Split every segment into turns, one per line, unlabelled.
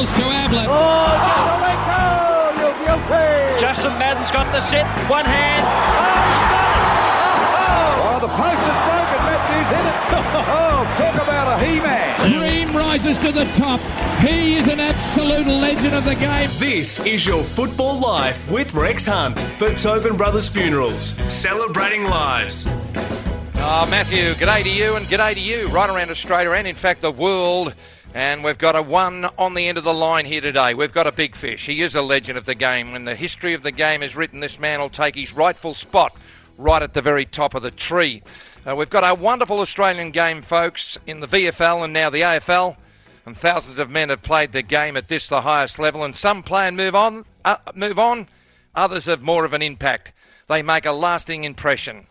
balls to Ablett.
Oh, Jacolenko, you're guilty.
Justin Madden's got the set, one hand.
Oh, oh the post is broken. Matthews hit it. Oh, talk about a he-man.
Dream rises to the top. He is an absolute legend of the game.
This is your Football Life with Rex Hunt for Tobin Brothers Funerals, celebrating lives.
Oh, Matthew, g'day to you and g'day to you right around Australia and, in fact, the world. And we've got a one on the end of the line here today. We've got a big fish. He is a legend of the game. When the history of the game is written, this man will take his rightful spot right at the very top of the tree. Uh, we've got a wonderful Australian game, folks, in the VFL and now the AFL. And thousands of men have played the game at this, the highest level. And some play and move on, uh, move on. Others have more of an impact. They make a lasting impression.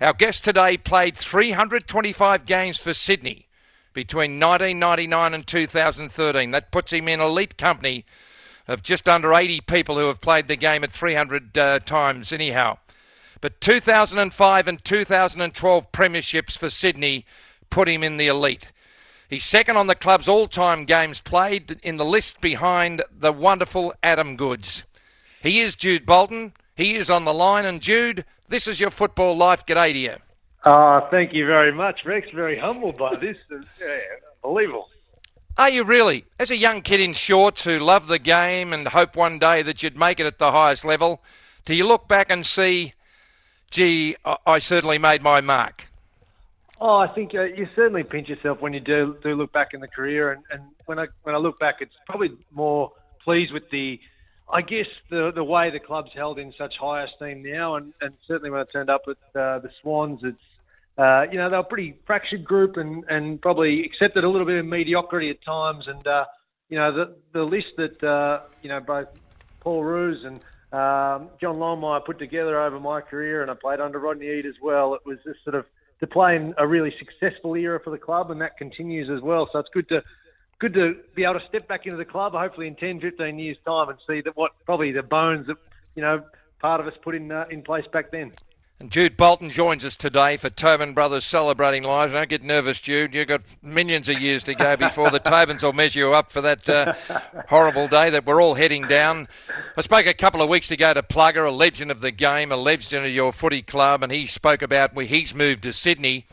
Our guest today played 325 games for Sydney between 1999 and 2013. That puts him in elite company of just under 80 people who have played the game at 300 uh, times, anyhow. But 2005 and 2012 premierships for Sydney put him in the elite. He's second on the club's all time games played in the list behind the wonderful Adam Goodes. He is Jude Bolton. He is on the line. And Jude, this is your football life. G'day to you.
Oh, thank you very much, Rex. Very humbled by this. Yeah, unbelievable.
Are you really? As a young kid in shorts who loved the game and hope one day that you'd make it at the highest level, do you look back and see, gee, I, I certainly made my mark?
Oh, I think uh, you certainly pinch yourself when you do do look back in the career, and, and when I when I look back, it's probably more pleased with the, I guess the the way the club's held in such high esteem now, and, and certainly when I turned up at uh, the Swans, it's uh, you know they were a pretty fractured group, and and probably accepted a little bit of mediocrity at times, and uh, you know the the list that uh, you know both Paul Roos and um, John Longmire put together over my career, and I played under Rodney Eade as well. It was just sort of to play in a really successful era for the club, and that continues as well. So it's good to good to be able to step back into the club, hopefully in 10, 15 years' time, and see that what probably the bones that you know part of us put in uh, in place back then.
And Jude Bolton joins us today for Tobin Brothers Celebrating Lives. Don't get nervous, Jude. You've got millions of years to go before the Tobins will measure you up for that uh, horrible day that we're all heading down. I spoke a couple of weeks ago to Plugger, a legend of the game, a legend of your footy club, and he spoke about where he's moved to Sydney.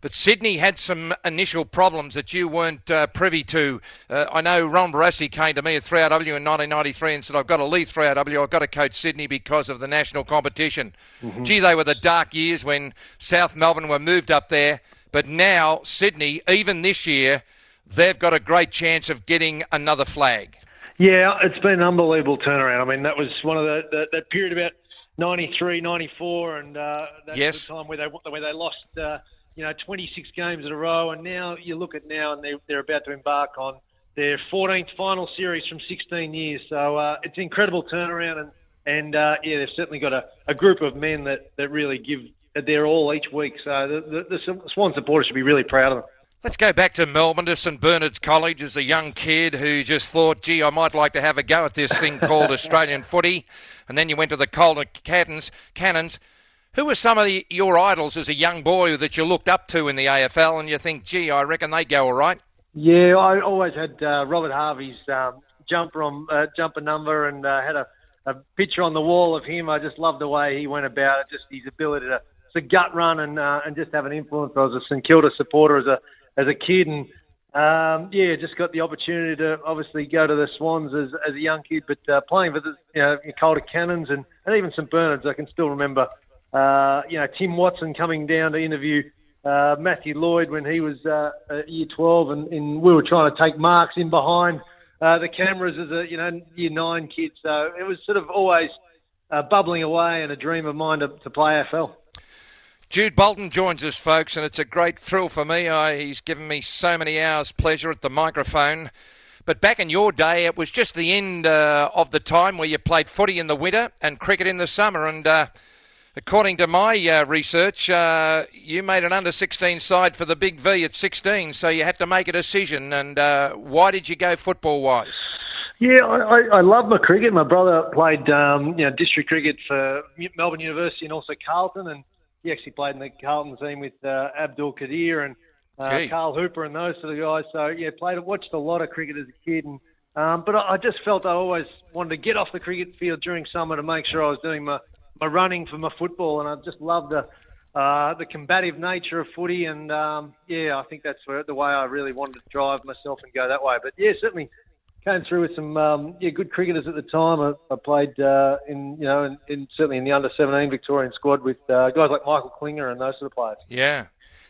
But Sydney had some initial problems that you weren't uh, privy to. Uh, I know Ron Barassi came to me at 3RW in 1993 and said, I've got to leave 3RW, I've got to coach Sydney because of the national competition. Mm-hmm. Gee, they were the dark years when South Melbourne were moved up there. But now, Sydney, even this year, they've got a great chance of getting another flag.
Yeah, it's been an unbelievable turnaround. I mean, that was one of the, the that period about 93, 94, and uh, that's
yes.
the time where they where they lost uh, you know, 26 games in a row, and now you look at now, and they're, they're about to embark on their 14th final series from 16 years. So uh, it's an incredible turnaround, and and uh, yeah, they've certainly got a, a group of men that, that really give their all each week. So the, the, the Swan supporters should be really proud of them.
Let's go back to Melbourne to St Bernard's College as a young kid who just thought, gee, I might like to have a go at this thing called Australian footy. And then you went to the Calder Cannons. Cannons who were some of the, your idols as a young boy that you looked up to in the AFL and you think, gee, I reckon they go all right?
Yeah, I always had uh, Robert Harvey's um, jumper on uh, jumper number and uh, had a, a picture on the wall of him. I just loved the way he went about it, just his ability to, to gut run and uh, and just have an influence. I was a St Kilda supporter as a as a kid and um, yeah, just got the opportunity to obviously go to the Swans as, as a young kid, but uh, playing for the you know, Calder Cannons and, and even St Bernard's, I can still remember uh, you know, Tim Watson coming down to interview uh, Matthew Lloyd when he was uh, year 12, and, and, we were trying to take marks in behind uh, the cameras as a you know year nine kid. So it was sort of always uh, bubbling away and a dream of mine to, to play AFL.
Jude Bolton joins us, folks, and it's a great thrill for me. I, he's given me so many hours' pleasure at the microphone. But back in your day, it was just the end uh, of the time where you played footy in the winter and cricket in the summer, and uh, According to my uh, research, uh, you made an under 16 side for the Big V at 16, so you had to make a decision. And uh, why did you go football wise?
Yeah, I, I love my cricket. My brother played um, you know district cricket for Melbourne University and also Carlton, and he actually played in the Carlton team with uh, Abdul Qadir and uh, Carl Hooper and those sort of guys. So yeah, played watched a lot of cricket as a kid, and Um, but I, I just felt I always wanted to get off the cricket field during summer to make sure I was doing my, my running for my football, and I just love the uh, the combative nature of footy, and um, yeah, I think that's where, the way I really wanted to drive myself and go that way. But yeah, certainly came through with some um, yeah good cricketers at the time. I, I played uh, in you know in, in, certainly in the under 17 Victorian squad with uh, guys like Michael Klinger and those sort of players.
Yeah,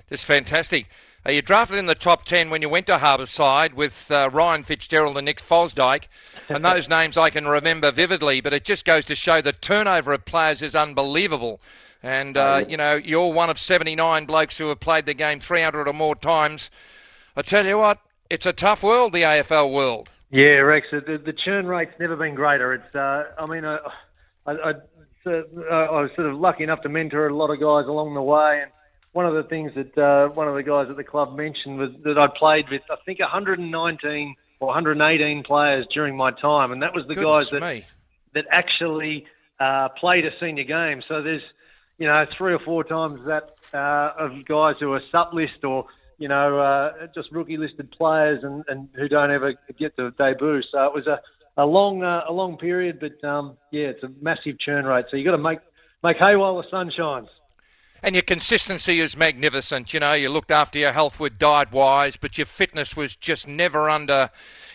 just fantastic. Uh, you drafted in the top 10 when you went to Harbourside with uh, Ryan Fitzgerald and Nick Fosdike, and those names I can remember vividly. But it just goes to show the turnover of players is unbelievable. And, uh, you know, you're one of 79 blokes who have played the game 300 or more times. I tell you what, it's a tough world, the AFL world.
Yeah, Rex, the, the churn rate's never been greater. It's, uh, I mean, I, I, I, I, was sort of lucky enough to mentor a lot of guys along the way. And one of the things that uh, one of the guys at the club mentioned was that I played with, I think, 119 or 118 players during my time. And that was the
Goodness
guys that,
me.
that actually uh, played a senior game. So there's you know, three or four times that uh, of guys who are sub list or you know uh, just rookie listed players and, and who don't ever get to debut. So it was a a long uh, a long period, but um, yeah, it's a massive churn rate. So you got to make make hay while the sun shines.
And your consistency is magnificent. You know, you looked after your health with diet wise, but your fitness was just never under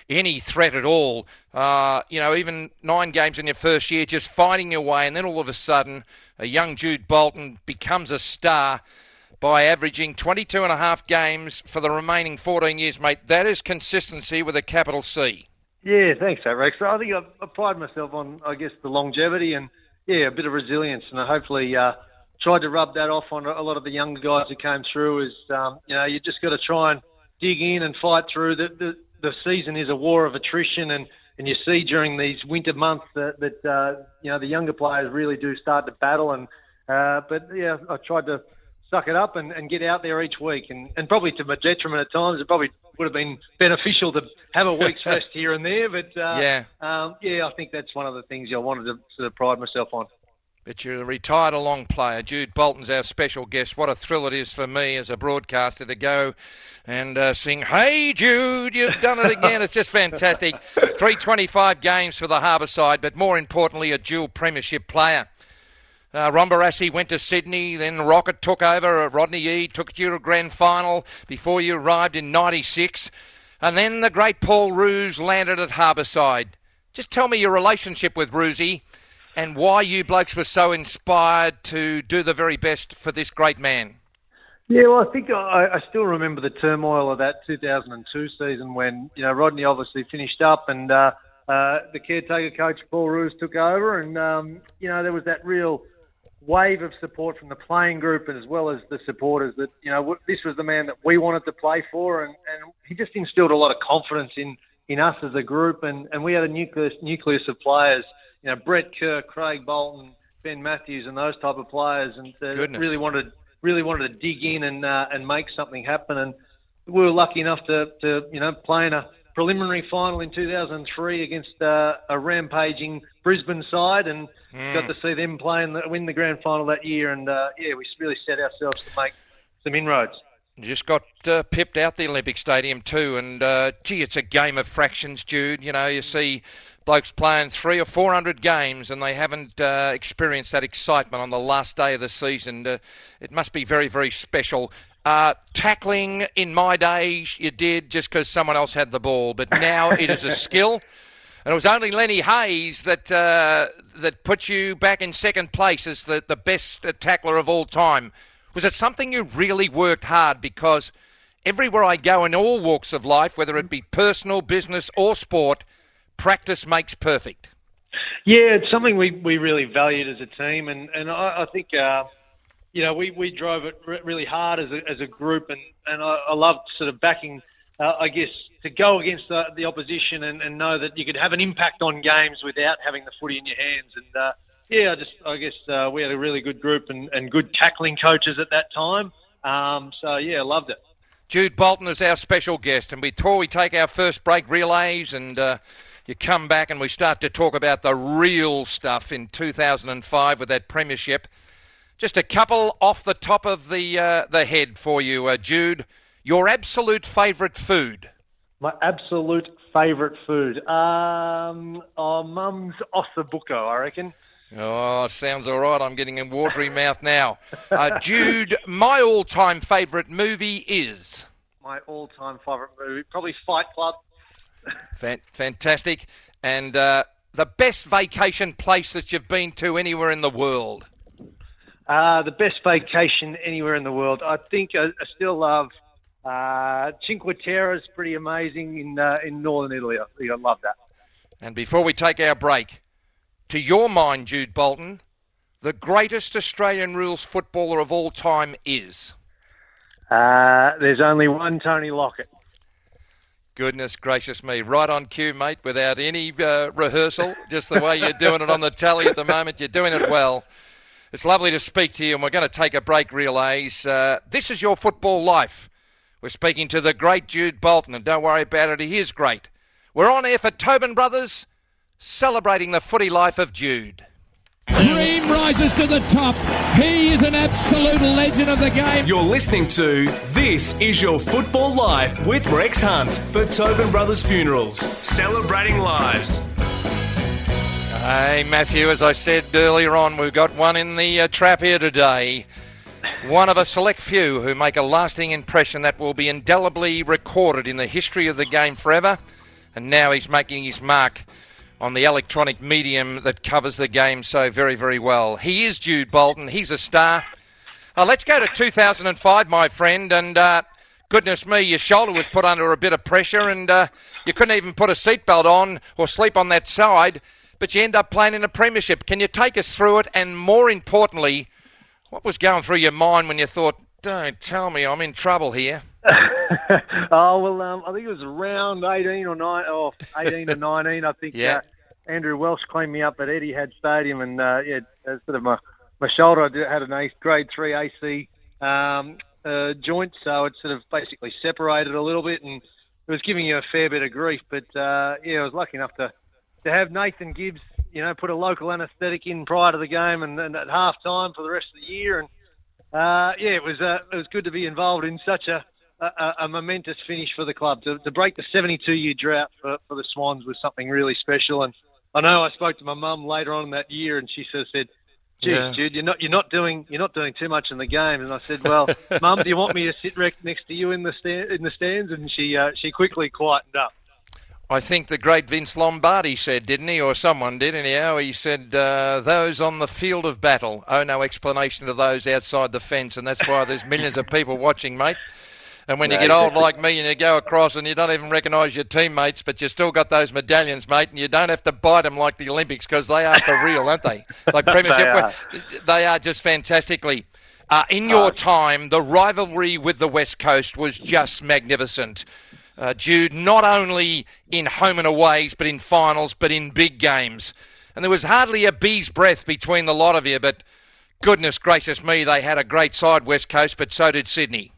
any threat at all. Uh, you know, even nine games in your first year, just fighting your way, and then all of a sudden, a young Jude Bolton becomes a star by averaging 22 and a half games for the remaining 14 years, mate. That is consistency with a capital C.
Yeah, thanks, Rex. I think I've, I've myself on, I guess, the longevity and yeah, a bit of resilience, and hopefully uh, tried to rub that off on a lot of the younger guys who came through. Is um, you know, you just got to try and dig in and fight through. The, the the season is a war of attrition, and and you see during these winter months that, that uh, you know the younger players really do start to battle. And uh, but yeah, I tried to suck it up and, and get out there each week. And, and probably to my detriment at times, it probably would have been beneficial to have a week's rest here and there. But uh,
yeah,
um, yeah, I think that's one of the things I wanted to sort of pride myself on.
But you're a retired along player. Jude Bolton's our special guest. What a thrill it is for me as a broadcaster to go and uh, sing, Hey Jude, you've done it again. it's just fantastic. 325 games for the Harbourside, but more importantly, a dual premiership player. Uh, Ron Barassi went to Sydney, then Rocket took over. Rodney Eade took you to a grand final before you arrived in 96. And then the great Paul Roos landed at Harbourside. Just tell me your relationship with Roosy and why you blokes were so inspired to do the very best for this great man.
Yeah, well, I think I, I still remember the turmoil of that 2002 season when you know Rodney obviously finished up and uh, uh, the caretaker coach Paul Roos took over, and um, you know there was that real wave of support from the playing group as well as the supporters that you know this was the man that we wanted to play for, and, and he just instilled a lot of confidence in in us as a group, and, and we had a nucleus nucleus of players you know, Brett Kirk, Craig Bolton, Ben Mathews, and those type of players, and uh, really wanted really wanted to dig in and uh, and make something happen. And we were lucky enough to, to you know play in a preliminary final in 2003 against uh, a rampaging Brisbane side, and mm. got to see them play and win the grand final that year. And uh, yeah, we really set ourselves to make some inroads.
Just got uh, pipped out the Olympic Stadium too, and uh, gee, it's a game of fractions, Jude. You know, you see blokes playing three or four hundred games and they haven't uh, experienced that excitement on the last day of the season. Uh, it must be very, very special. Uh, tackling in my day, you did just because someone else had the ball, but now it is a skill. And it was only Lenny Hayes that uh, that put you back in second place as the, the best tackler of all time. Was it something you really worked hard? Because everywhere I go in all walks of life, whether it be personal, business, or sport, practice makes perfect.
Yeah, it's something we, we really valued as a team, and and I, I think uh, you know we, we drove it re- really hard as a, as a group, and and I, I loved sort of backing. Uh, I guess to go against the, the opposition and, and know that you could have an impact on games without having the footy in your hands, and uh, yeah, I just I guess uh, we had a really good group and, and good tackling coaches at that time. Um, so yeah, loved it.
Jude Bolton is our special guest, and before we take our first break, relays and. Uh, you come back and we start to talk about the real stuff in 2005 with that premiership. Just a couple off the top of the uh, the head for you, uh, Jude. Your absolute favourite food?
My absolute favourite food. Um, oh, Mum's ossobuco, I reckon.
Oh, sounds all right. I'm getting a watery mouth now. Uh, Jude, my all-time favourite movie is
My all-time favourite movie, probably Fight Club.
Fan- fantastic, and uh, the best vacation place that you've been to anywhere in the world.
Uh, the best vacation anywhere in the world. I think I, I still love uh, Cinque Terre. is pretty amazing in uh, in northern Italy. I think I love that.
And before we take our break, to your mind, Jude Bolton, the greatest Australian rules footballer of all time is.
Uh, there's only one Tony Lockett.
Goodness gracious me. Right on cue, mate, without any uh, rehearsal, just the way you're doing it on the tally at the moment. You're doing it well. It's lovely to speak to you, and we're going to take a break, Relays. Uh, this is your football life. We're speaking to the great Jude Bolton, and don't worry about it, he is great. We're on air for Tobin Brothers, celebrating the footy life of Jude.
Dream rises to the top. He is an absolute legend of the game.
You're listening to This Is Your Football Life with Rex Hunt for Tobin Brothers Funerals, celebrating lives.
Hey, Matthew, as I said earlier on, we've got one in the uh, trap here today. One of a select few who make a lasting impression that will be indelibly recorded in the history of the game forever. And now he's making his mark on the electronic medium that covers the game so very, very well. He is Jude Bolton. He's a star. Uh, let's go to 2005, my friend, and uh, goodness me, your shoulder was put under a bit of pressure, and uh, you couldn't even put a seatbelt on or sleep on that side, but you end up playing in a premiership. Can you take us through it? And more importantly, what was going through your mind when you thought, "Don't tell me I'm in trouble here"?
oh well, um, I think it was around eighteen or nine, or eighteen or nineteen. I think
Yeah.
uh, Andrew Welsh cleaned me up at Eddie Etihad Stadium, and uh, yeah, uh, sort of my my shoulder I did- had an ace, grade three AC um, uh, joint, so it sort of basically separated a little bit, and it was giving you a fair bit of grief. But uh, yeah, I was lucky enough to to have Nathan Gibbs, you know, put a local anaesthetic in prior to the game, and, and at half time for the rest of the year, and uh, yeah, it was uh, it was good to be involved in such a a, a momentous finish for the club. To, to break the 72 year drought for, for the Swans was something really special. And I know I spoke to my mum later on in that year, and she sort of said, "Geez,
Yeah.
Jude, you're not you're not doing you're not doing too much in the game." And I said, "Well, mum, do you want me to sit next to you in the stand, in the stands?" And she uh, she quickly quietened up.
I think the great Vince Lombardi said, didn't he, or someone did anyhow? He said, uh, "Those on the field of battle owe no explanation to those outside the fence," and that's why there's millions of people watching, mate. And when you get old like me and you go across and you don't even recognise your teammates, but you still got those medallions, mate, and you don't have to bite them like the Olympics because they are for real, aren't they? Like Premiership,
are.
they are just fantastically. Uh, in your time, the rivalry with the West Coast was just magnificent. Uh, Jude, not only in home and aways, but in finals, but in big games. And there was hardly a bee's breath between the lot of you, but goodness gracious me, they had a great side, West Coast, but so did Sydney.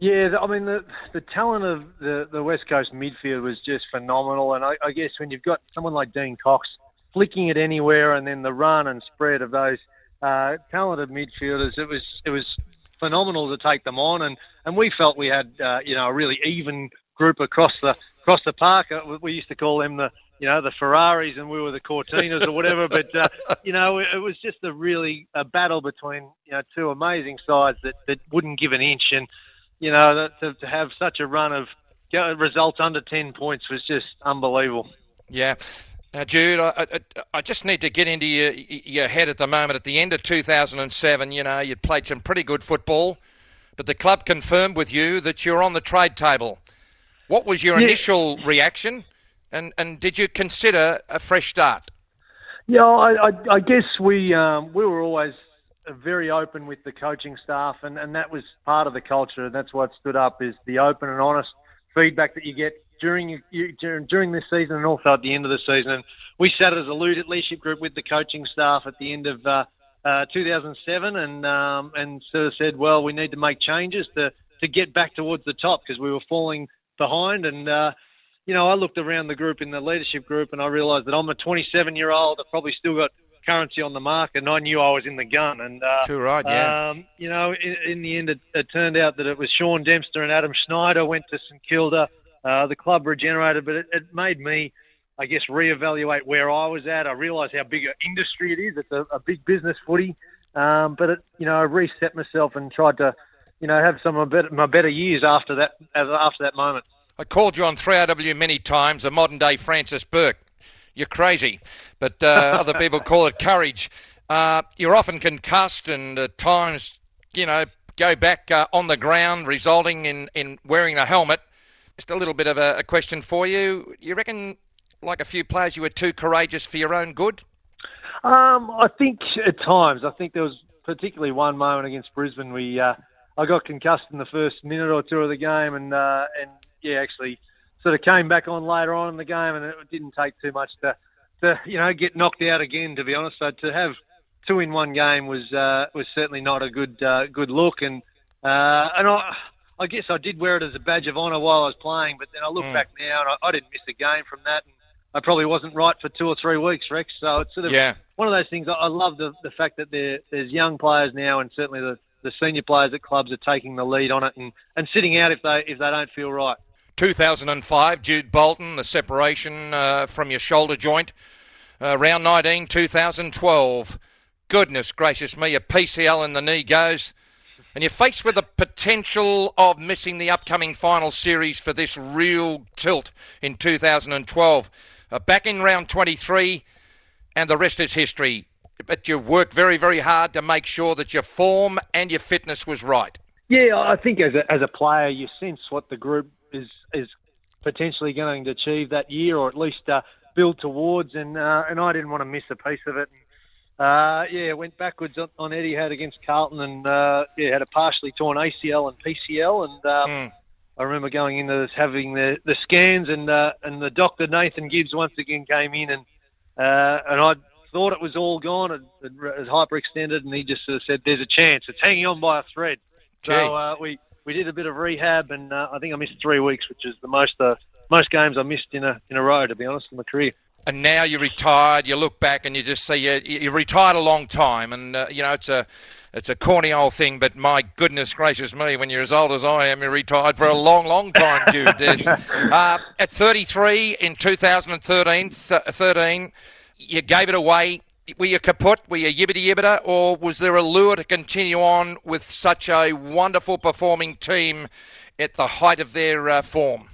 Yeah, I mean the the talent of the the West Coast midfield was just phenomenal, and I, I guess when you've got someone like Dean Cox flicking it anywhere, and then the run and spread of those uh, talented midfielders, it was it was phenomenal to take them on, and, and we felt we had uh, you know a really even group across the across the park. Uh, we- used to call them the you know the Ferraris, and we were the Cortinas or whatever. But uh, you know it, was just a really a battle between you know two amazing sides that, that wouldn't give an inch, and you know, to, to have such a run of results under 10 points was just unbelievable.
Yeah. Now, Jude, I, I, I just need to get into your, your head at the moment. At the end of 2007, you know, you'd played some pretty good football, but the club confirmed with you that you're on the trade table. What was your
Yeah.
initial reaction, and, and did you consider a fresh start?
Yeah, I, I, I guess we um, we were always very open with the coaching staff, and, and that was part of the culture, and that's what stood up is the open and honest feedback that you get during you, during during this season and also at the end of the season. And we sat as a leadership group with the coaching staff at the end of uh, uh, 2007, and um, and sort of said, well, we need to make changes to to get back towards the top because we were falling behind, and uh, you know, I looked around the group in the leadership group and I realised that I'm a 27 year old. I've probably still got currency on the market, and I knew I was in the gun. And uh,
Too right, yeah.
Um, you know, in, in the end, it, it turned out that it was Sean Dempster and Adam Schneider went to St Kilda. uh, the club regenerated, but it, it made me, I guess, reevaluate where I was at. I realised how big an industry it is. It's a, a big business footy, um, but it, you know, I reset myself and tried to, you know, have some of my better, my better years after that after that moment.
I called you on 3RW many times, a modern day Francis Bourke. You're crazy, but uh, other people call it courage. Uh, you're often concussed and at times, you know, go back uh, on the ground, resulting in, in wearing a helmet. Just a little bit of a, a, question for you. You reckon, like a few players, you were too courageous for your own good?
Um, I think at times. I think there was particularly one moment against Brisbane. We uh, I got concussed in the first minute or two of the game, and uh, and yeah, actually sort of came back on later on in the game, and it didn't take too much to to you know get knocked out again. To be honest, so to have two in one game was uh, was certainly not a good uh, good look, and uh, and I. I guess I did wear it as a badge of honour while I was playing, but then I look mm. back now and I, I didn't miss a game from that. And I probably wasn't right for two or three weeks, Rex. So it's sort of
yeah.
one of those things. I love the the fact that there, there's young players now, and certainly the, the senior players at clubs are taking the lead on it and, and sitting out if they if they don't feel right.
2005, Jude Bolton, the separation uh, from your shoulder joint. Uh, round 19, 2012 goodness gracious me, a PCL in the knee goes. And you're faced with the potential of missing the upcoming final series for this real tilt in 2012. Uh, back in round 23, and the rest is history. But you worked very, very hard to make sure that your form and your fitness was right.
Yeah, I think as a, as a player, you sense what the group is is potentially going to achieve that year, or at least uh, build towards. And uh, and I didn't want to miss a piece of it. And, uh, yeah, went backwards on, Etihad against Carlton, and uh, yeah, had a partially torn ACL and PCL, and um, mm. I remember going into this having the, the scans, and uh, and the doctor Nathan Gibbs once again came in, and uh, and I thought it was all gone, it, it, it hyperextended, and he just sort of said, "There's a chance. It's hanging on by a thread."
Gee.
So uh, we we did a bit of rehab, and uh, I think I missed three weeks, which is the most uh, most games I missed in a in a row, to be honest, in my career
and now you're retired. You look back and you just see you, you retired a long time, and uh, you know it's a it's a corny old thing, but my goodness gracious me, when you're as old as I am, you're retired for a long, long time, Jude. uh, at 33 in 2013, th- 13, you gave it away. Were you kaput? Were you yibbity yibbita? Or was there a lure to continue on with such a wonderful performing team at the height of their uh, form?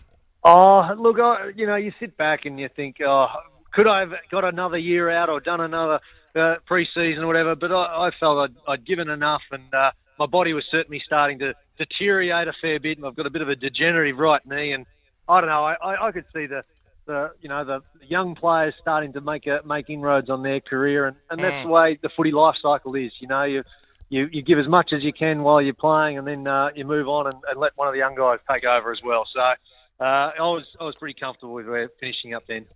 Oh, look, I, you know, you sit back and you think, oh, could I have got another year out or done another uh, pre-season or whatever? But I, I felt I'd, I'd given enough, and uh, my body was certainly starting to deteriorate a fair bit, and I've got a bit of a degenerative right knee, and I don't know. I, I, I could see the, the you know the young players starting to make a, make inroads on their career, and, and that's mm. the way the footy life cycle is. You know, you you, you give as much as you can while you're playing, and then uh, you move on and, and let one of the young guys take over as well. So uh, I was I was pretty comfortable with finishing up then.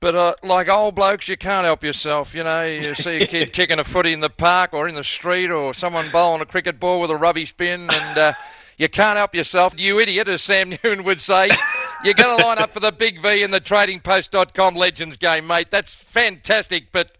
But uh, like old blokes, you can't help yourself. You know, you see a kid kicking a footy in the park or in the street, or someone bowling a cricket ball with a rubbish bin, and uh, you can't help yourself. You idiot, as Sam Newman would say. You're going to line up for the big V in the TradingPost.com Legends game, mate. That's fantastic, but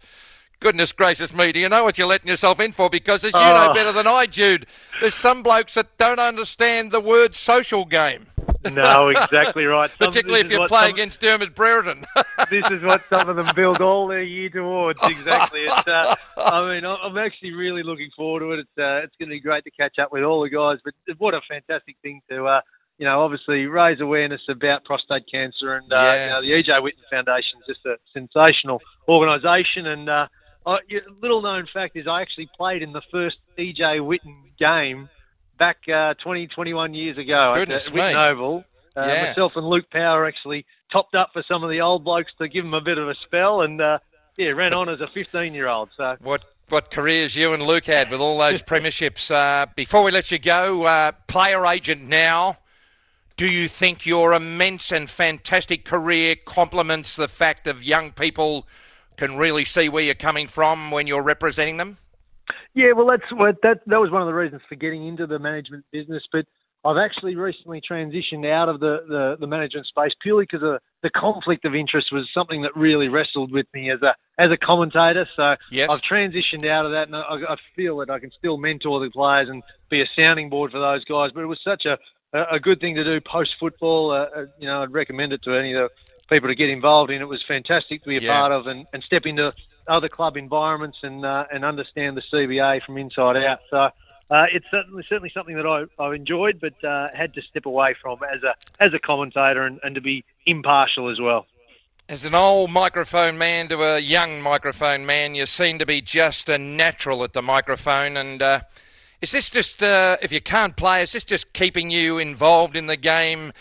goodness gracious me, do you know what you're letting yourself in for? Because as you know ah. better than I, Jude, there's some blokes that don't understand the word social game.
No, exactly right.
Some, Particularly if you play some, against Dermott Brereton.
this is what some of them build all their year towards. Exactly. It's, uh, I mean, I'm actually really looking forward to it. It's uh, it's going to be great to catch up with all the guys. But what a fantastic thing to, uh, you know, obviously raise awareness about prostate cancer and uh, yeah. you know, the EJ Whitten Foundation is just a sensational organisation. And uh, I, little known fact is I actually played in the first EJ Whitten game back uh, 20, 21 years ago
Goodness
at Whitten Oval. Uh, yeah. Myself and Luke Power actually topped up for some of the old blokes to give them a bit of a spell, and uh, yeah, ran on as a 15 year old. So
what what careers you and Luke had with all those premierships. Uh, before we let you go, uh, player agent now. Do you think your immense and fantastic career complements the fact of young people can really see where you're coming from when you're representing them?
Yeah, well, that's what that that was one of the reasons for getting into the management business. But I've actually recently transitioned out of the, the, the management space purely because the, the conflict of interest was something that really wrestled with me as a as a commentator. So
yes.
I've transitioned out of that, and I, I feel that I can still mentor the players and be a sounding board for those guys. But it was such a a, a good thing to do post football. Uh, uh, you know, I'd recommend it to any of the people to get involved in. It was fantastic to be a
Yeah.
part of and, and step into other club environments and uh, and understand the CBA from inside out. So. Uh, it's certainly certainly something that I, I enjoyed, but uh, had to step away from as a as a commentator and, and to be impartial as well.
As an old microphone man to a young microphone man, you seem to be just a natural at the microphone. And uh, is this just, uh, if you can't play, is this just keeping you involved in the game?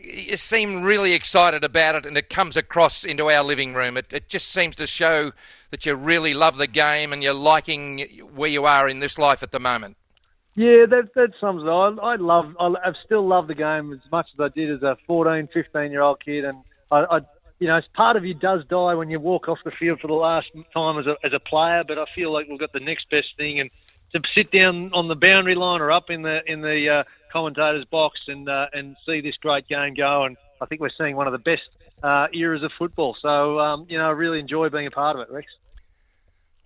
You seem really excited about it, and it comes across into our living room. It, it just seems to show that you really love the game and you're liking where you are in this life at the moment.
Yeah, that that sums it. I, I love. I, I've still loved the game as much as I did as a 14, 15 year old kid, and I, I, you know, part of you does die when you walk off the field for the last time as a as a player. But I feel like we've got the next best thing, and to sit down on the boundary line or up in the in the uh, commentator's box and uh, and see this great game go, and I think we're seeing one of the best uh, eras of football. So um, you know, I really enjoy being a part of it, Rex.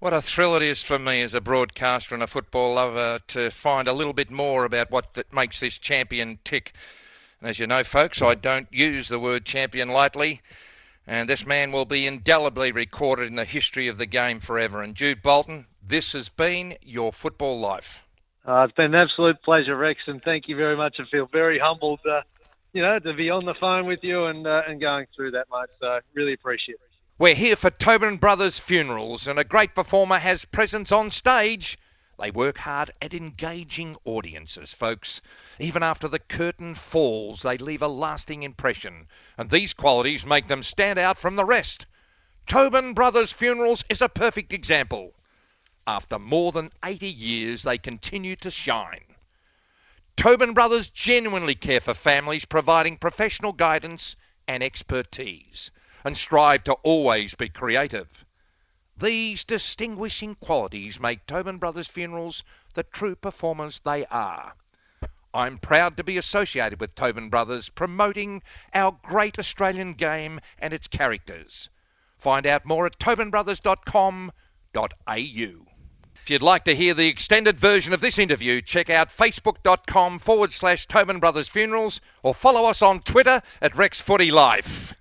What a thrill it is for me as a broadcaster and a football lover to find a little bit more about what that makes this champion tick. And as you know, folks, I don't use the word champion lightly, and this man will be indelibly recorded in the history of the game forever. And Jude Bolton, this has been your football life.
Uh, it's been an absolute pleasure, Rex, and thank you very much. I feel very humbled, uh, you know, to be on the phone with you and uh, and going through that, mate. So really appreciate it.
We're here for Tobin Brothers funerals, and a great performer has presence on stage. They work hard at engaging audiences, folks. Even after the curtain falls, they leave a lasting impression, and these qualities make them stand out from the rest. Tobin Brothers Funerals is a perfect example. After more than 80 years, they continue to shine. Tobin Brothers genuinely care for families, providing professional guidance and expertise, and strive to always be creative. These distinguishing qualities make Tobin Brothers Funerals the true performers they are. I'm proud to be associated with Tobin Brothers, promoting our great Australian game and its characters. Find out more at tobinbrothers.com.au. If you'd like to hear the extended version of this interview, check out facebook.com forward slash Tobin Brothers Funerals or follow us on Twitter at Rex Footy Life.